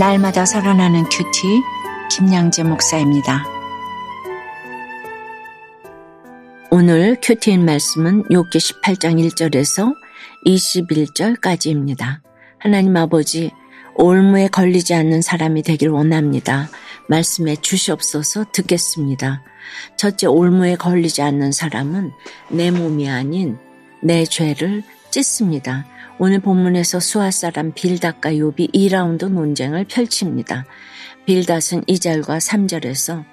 날마다 살아나는 큐티 김양재 목사입니다. 오늘 큐티인 말씀은 욥기 18장 1절에서 21절까지입니다. 하나님 아버지 올무에 걸리지 않는 사람이 되길 원합니다. 말씀해 주시옵소서 듣겠습니다. 첫째 올무에 걸리지 않는 사람은 내 몸이 아닌 내 죄를 찢습니다. 오늘 본문에서 수아 사람 빌닷과 욥이 2라운드 논쟁을 펼칩니다. 빌닷은 2절과 3절에서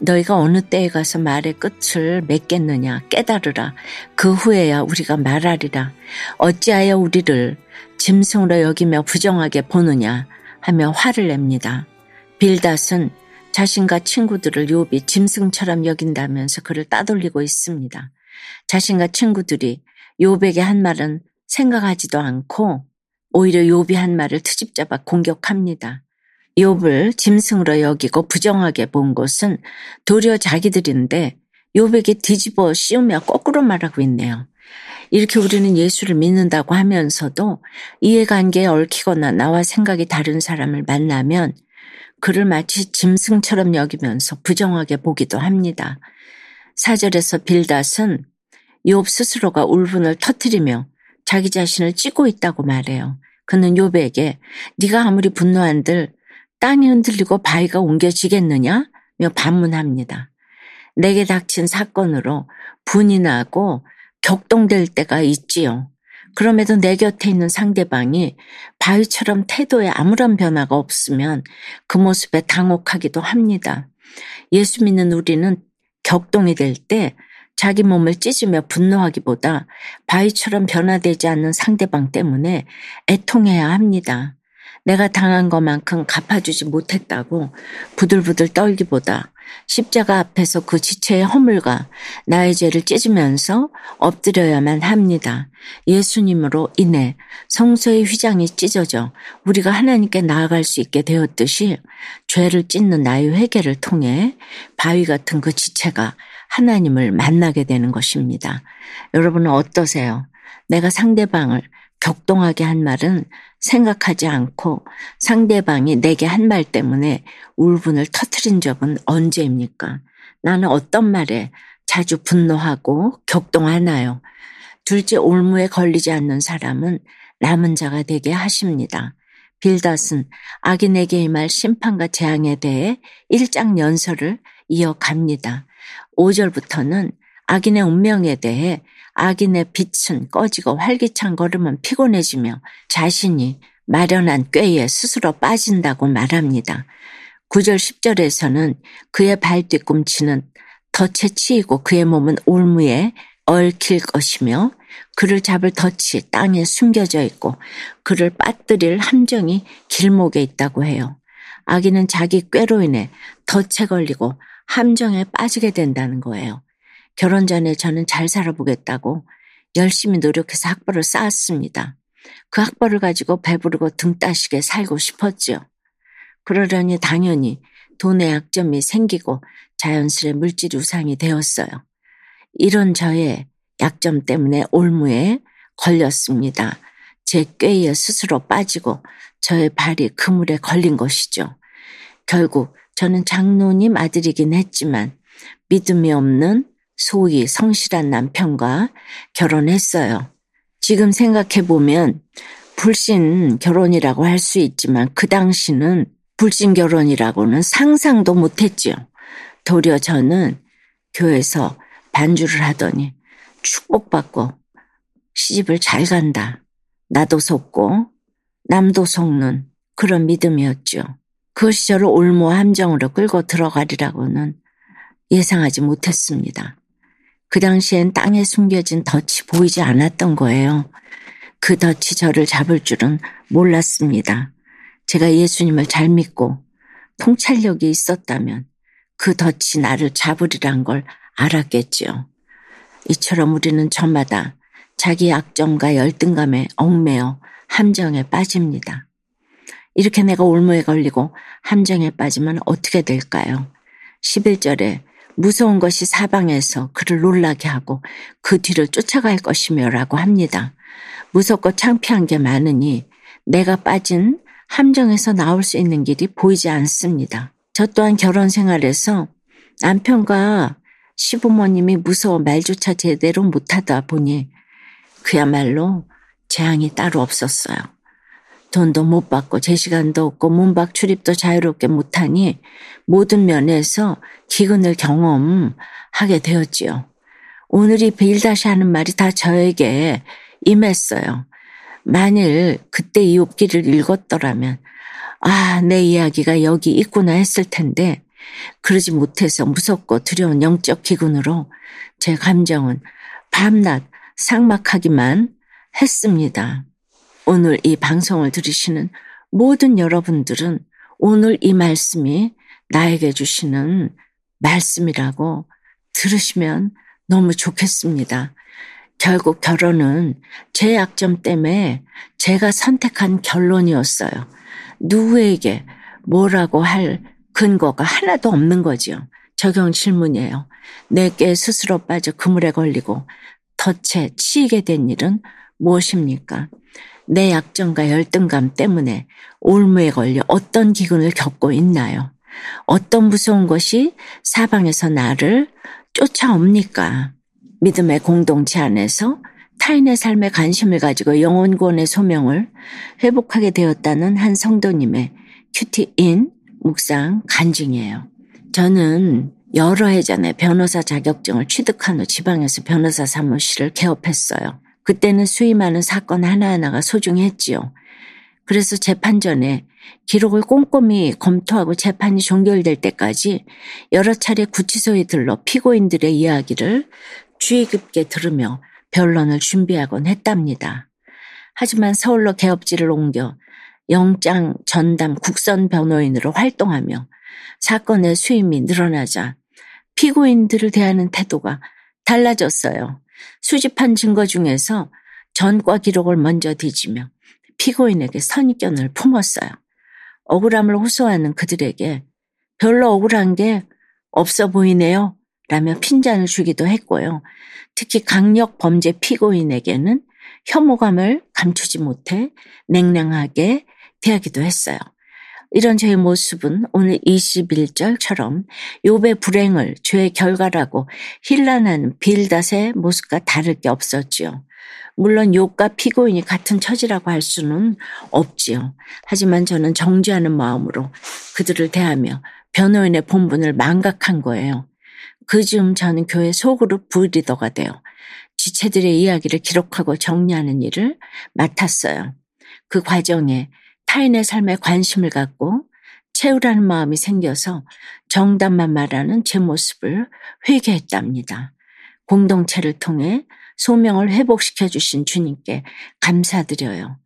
너희가 어느 때에 가서 말의 끝을 맺겠느냐 깨달으라 그 후에야 우리가 말하리라 어찌하여 우리를 짐승으로 여기며 부정하게 보느냐 하며 화를 냅니다. 빌닷은 자신과 친구들을 욥이 짐승처럼 여긴다면서 그를 따돌리고 있습니다. 자신과 친구들이 욥에게 한 말은 생각하지도 않고 오히려 욥이 한 말을 트집 잡아 공격합니다. 욥을 짐승으로 여기고 부정하게 본 것은 도리어 자기들인데 욥에게 뒤집어 씌우며 거꾸로 말하고 있네요. 이렇게 우리는 예수를 믿는다고 하면서도 이해관계에 얽히거나 나와 생각이 다른 사람을 만나면 그를 마치 짐승처럼 여기면서 부정하게 보기도 합니다. 사절에서 빌닷은 욥 스스로가 울분을 터뜨리며 자기 자신을 찌고 있다고 말해요. 그는 욥에게 네가 아무리 분노한들 땅이 흔들리고 바위가 옮겨지겠느냐? 며 반문합니다. 내게 닥친 사건으로 분이 나고 격동될 때가 있지요. 그럼에도 내 곁에 있는 상대방이 바위처럼 태도에 아무런 변화가 없으면 그 모습에 당혹하기도 합니다. 예수 믿는 우리는 격동이 될 때 자기 몸을 찢으며 분노하기보다 바위처럼 변화되지 않는 상대방 때문에 애통해야 합니다. 내가 당한 것만큼 갚아주지 못했다고 부들부들 떨기보다 십자가 앞에서 그 지체의 허물과 나의 죄를 찢으면서 엎드려야만 합니다. 예수님으로 인해 성소의 휘장이 찢어져 우리가 하나님께 나아갈 수 있게 되었듯이 죄를 찢는 나의 회개를 통해 바위 같은 그 지체가 하나님을 만나게 되는 것입니다. 여러분은 어떠세요? 내가 상대방을 격동하게 한 말은 생각하지 않고 상대방이 내게 한 말 때문에 울분을 터트린 적은 언제입니까? 나는 어떤 말에 자주 분노하고 격동하나요? 둘째 올무에 걸리지 않는 사람은 남은 자가 되게 하십니다. 빌닷은 악인에게 임할 심판과 재앙에 대해 일장 연설을 이어갑니다. 5절부터는 악인의 운명에 대해 악인의 빛은 꺼지고 활기찬 걸음은 피곤해지며 자신이 마련한 꾀에 스스로 빠진다고 말합니다. 9절 10절에서는 그의 발 뒤꿈치는 덫에 치이고 그의 몸은 올무에 얽힐 것이며 그를 잡을 덫이 땅에 숨겨져 있고 그를 빠뜨릴 함정이 길목에 있다고 해요. 아기는 자기 꾀로 인해 덫에 걸리고 함정에 빠지게 된다는 거예요. 결혼 전에 저는 잘 살아보겠다고 열심히 노력해서 학벌을 쌓았습니다. 그 학벌을 가지고 배부르고 등 따시게 살고 싶었죠. 그러려니 당연히 돈의 약점이 생기고 자연스레 물질 우상이 되었어요. 이런 저의 약점 때문에 올무에 걸렸습니다. 제 꾀에 스스로 빠지고 저의 발이 그물에 걸린 것이죠. 결국 저는 장로님 아들이긴 했지만 믿음이 없는 소위 성실한 남편과 결혼했어요. 지금 생각해보면 불신 결혼이라고 할 수 있지만 그 당시는 불신 결혼이라고는 상상도 못했지요. 도리어 저는 교회에서 반주를 하더니 축복받고 시집을 잘 간다. 나도 속고 남도 속는 그런 믿음이었죠. 그 시절을 올무 함정으로 끌고 들어가리라고는 예상하지 못했습니다. 그 당시엔 땅에 숨겨진 덫이 보이지 않았던 거예요. 그 덫이 저를 잡을 줄은 몰랐습니다. 제가 예수님을 잘 믿고 통찰력이 있었다면 그 덫이 나를 잡으리란 걸 알았겠지요. 이처럼 우리는 저마다 자기 약점과 열등감에 얽매여 함정에 빠집니다. 이렇게 내가 올무에 걸리고 함정에 빠지면 어떻게 될까요? 11절에 무서운 것이 사방에서 그를 놀라게 하고 그 뒤를 쫓아갈 것이며 라고 합니다. 무섭고 창피한 게 많으니 내가 빠진 함정에서 나올 수 있는 길이 보이지 않습니다. 저 또한 결혼 생활에서 남편과 시부모님이 무서워 말조차 제대로 못하다 보니 그야말로 재앙이 따로 없었어요. 돈도 못 받고 제 시간도 없고 문밖 출입도 자유롭게 못하니 모든 면에서 기근을 경험하게 되었지요. 오늘이 빌다시 하는 말이 다 저에게 임했어요. 만일 그때 이 욥기를 읽었더라면 아, 내 이야기가 여기 있구나 했을 텐데 그러지 못해서 무섭고 두려운 영적 기근으로 제 감정은 밤낮 상막하기만 했습니다. 오늘 이 방송을 들으시는 모든 여러분들은 오늘 이 말씀이 나에게 주시는 말씀이라고 들으시면 너무 좋겠습니다. 결국 결혼은 제 약점 때문에 제가 선택한 결론이었어요. 누구에게 뭐라고 할 근거가 하나도 없는 거지요. 적용 질문이에요. 내게 스스로 빠져 그물에 걸리고 덫에 치이게 된 일은 무엇입니까? 내 약점과 열등감 때문에 올무에 걸려 어떤 기근을 겪고 있나요? 어떤 무서운 것이 사방에서 나를 쫓아옵니까? 믿음의 공동체 안에서 타인의 삶에 관심을 가지고 영혼권의 소명을 회복하게 되었다는 한 성도님의 큐티인 묵상 간증이에요. 저는 여러 해 전에 변호사 자격증을 취득한 후 지방에서 변호사 사무실을 개업했어요. 그때는 수임하는 사건 하나하나가 소중했지요. 그래서 재판 전에 기록을 꼼꼼히 검토하고 재판이 종결될 때까지 여러 차례 구치소에 들러 피고인들의 이야기를 주의 깊게 들으며 변론을 준비하곤 했답니다. 하지만 서울로 개업지를 옮겨 영장 전담 국선 변호인으로 활동하며 사건의 수임이 늘어나자 피고인들을 대하는 태도가 달라졌어요. 수집한 증거 중에서 전과 기록을 먼저 뒤지며 피고인에게 선입견을 품었어요. 억울함을 호소하는 그들에게 별로 억울한 게 없어 보이네요. 라며 핀잔을 주기도 했고요. 특히 강력 범죄 피고인에게는 혐오감을 감추지 못해 냉랭하게 대하기도 했어요. 이런 저의 모습은 오늘 21절처럼 욥의 불행을 죄의 결과라고 힐난하는 빌닷의 모습과 다를 게 없었지요. 물론 욥과 피고인이 같은 처지라고 할 수는 없지요. 하지만 저는 정죄하는 마음으로 그들을 대하며 변호인의 본분을 망각한 거예요. 그 즈음 저는 교회 소그룹 부리더가 되어 지체들의 이야기를 기록하고 정리하는 일을 맡았어요. 그 과정에 타인의 삶에 관심을 갖고 채우라는 마음이 생겨서 정답만 말하는 제 모습을 회개했답니다. 공동체를 통해 소명을 회복시켜 주신 주님께 감사드려요.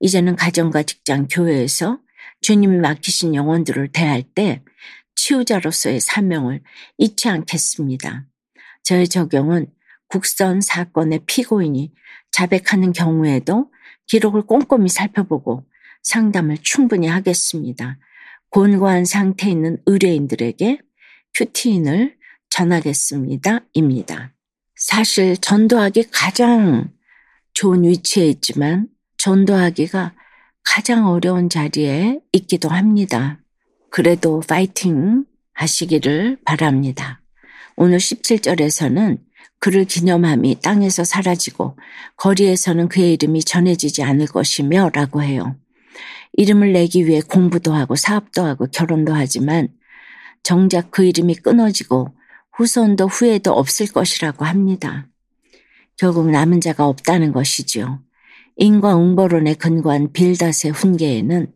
이제는 가정과 직장, 교회에서 주님이 맡기신 영혼들을 대할 때 치유자로서의 사명을 잊지 않겠습니다. 저의 적용은 국선 사건의 피고인이 자백하는 경우에도 기록을 꼼꼼히 살펴보고 상담을 충분히 하겠습니다. 곤고한 상태에 있는 의뢰인들에게 큐티인을 전하겠습니다. 입니다. 사실 전도하기 가장 좋은 위치에 있지만 전도하기가 가장 어려운 자리에 있기도 합니다. 그래도 파이팅 하시기를 바랍니다. 오늘 17절에서는 그를 기념함이 땅에서 사라지고 거리에서는 그의 이름이 전해지지 않을 것이며 라고 해요. 이름을 내기 위해 공부도 하고 사업도 하고 결혼도 하지만 정작 그 이름이 끊어지고 후손도 후회도 없을 것이라고 합니다. 결국 남은 자가 없다는 것이지요. 인과응보론에 근거한 빌닷의 훈계에는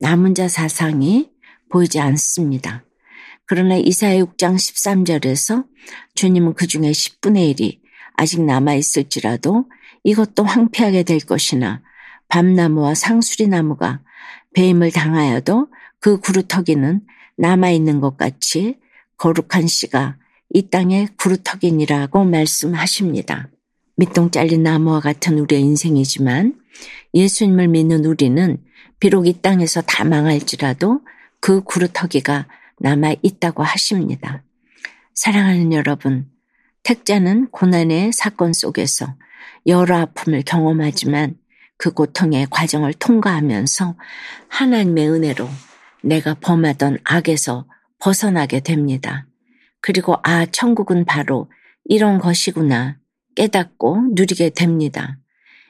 남은 자 사상이 보이지 않습니다. 그러나 이사야 6장 13절에서 주님은 그 중에 10분의 1이 아직 남아있을지라도 이것도 황폐하게 될 것이나 밤나무와 상수리나무가 배임을 당하여도 그 구루터기는 남아있는 것 같이 거룩한 씨가 이 땅의 구루터기니라고 말씀하십니다. 밑동 잘린 나무와 같은 우리의 인생이지만 예수님을 믿는 우리는 비록 이 땅에서 다 망할지라도 그 구루터기가 남아 있다고 하십니다. 사랑하는 여러분, 택자는 고난의 사건 속에서 여러 아픔을 경험하지만 그 고통의 과정을 통과하면서 하나님의 은혜로 내가 범하던 악에서 벗어나게 됩니다. 그리고 아, 천국은 바로 이런 것이구나 깨닫고 누리게 됩니다.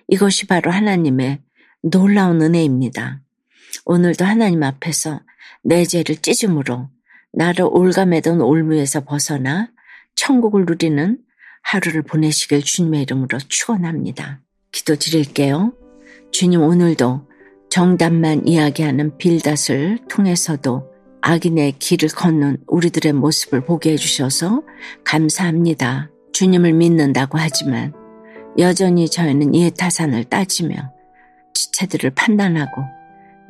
이것이 바로 하나님의 놀라운 은혜입니다. 오늘도 하나님 앞에서 내 죄를 찢음으로 나를 올가매던 올무에서 벗어나 천국을 누리는 하루를 보내시길 주님의 이름으로 축원합니다. 기도 드릴게요. 주님 오늘도 정답만 이야기하는 빌닷을 통해서도 악인의 길을 걷는 우리들의 모습을 보게 해주셔서 감사합니다. 주님을 믿는다고 하지만 여전히 저희는 이해 타산을 따지며 지체들을 판단하고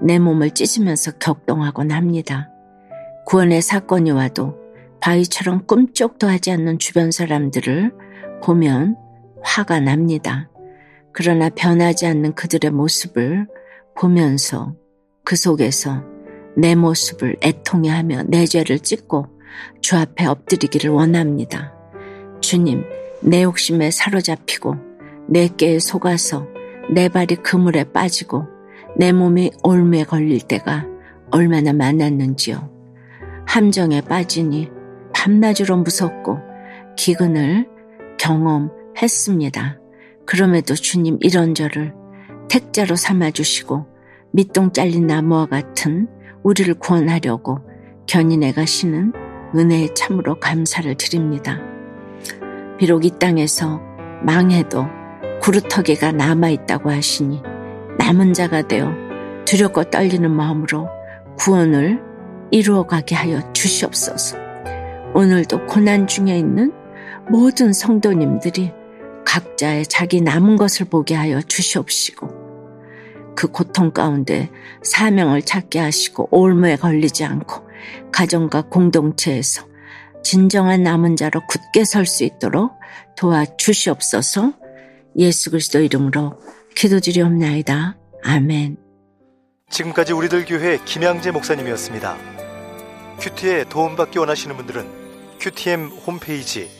내 몸을 찢으면서 격동하곤 합니다. 구원의 사건이 와도 바위처럼 꿈쩍도 하지 않는 주변 사람들을 보면 화가 납니다. 그러나 변하지 않는 그들의 모습을 보면서 그 속에서 내 모습을 애통해 하며 내 죄를 찢고 주 앞에 엎드리기를 원합니다. 주님, 내 욕심에 사로잡히고 내 깨에 속아서 내 발이 그물에 빠지고 내 몸이 올무에 걸릴 때가 얼마나 많았는지요. 함정에 빠지니 밤낮으로 무섭고 기근을 경험했습니다. 그럼에도 주님 이런 저를 택자로 삼아주시고 밑동 잘린 나무와 같은 우리를 구원하려고 견인해 가시는 은혜에 참으로 감사를 드립니다. 비록 이 땅에서 망해도 구루터기가 남아있다고 하시니 남은 자가 되어 두렵고 떨리는 마음으로 구원을 이루어가게 하여 주시옵소서. 오늘도 고난 중에 있는 모든 성도님들이 각자의 자기 남은 것을 보게 하여 주시옵시고 그 고통 가운데 사명을 찾게 하시고 올무에 걸리지 않고 가정과 공동체에서 진정한 남은 자로 굳게 설 수 있도록 도와주시옵소서 예수 그리스도 이름으로 기도드리옵나이다. 아멘. 지금까지 우리들 교회 김양재 목사님이었습니다. 큐티에 도움받기 원하시는 분들은 큐티엠 홈페이지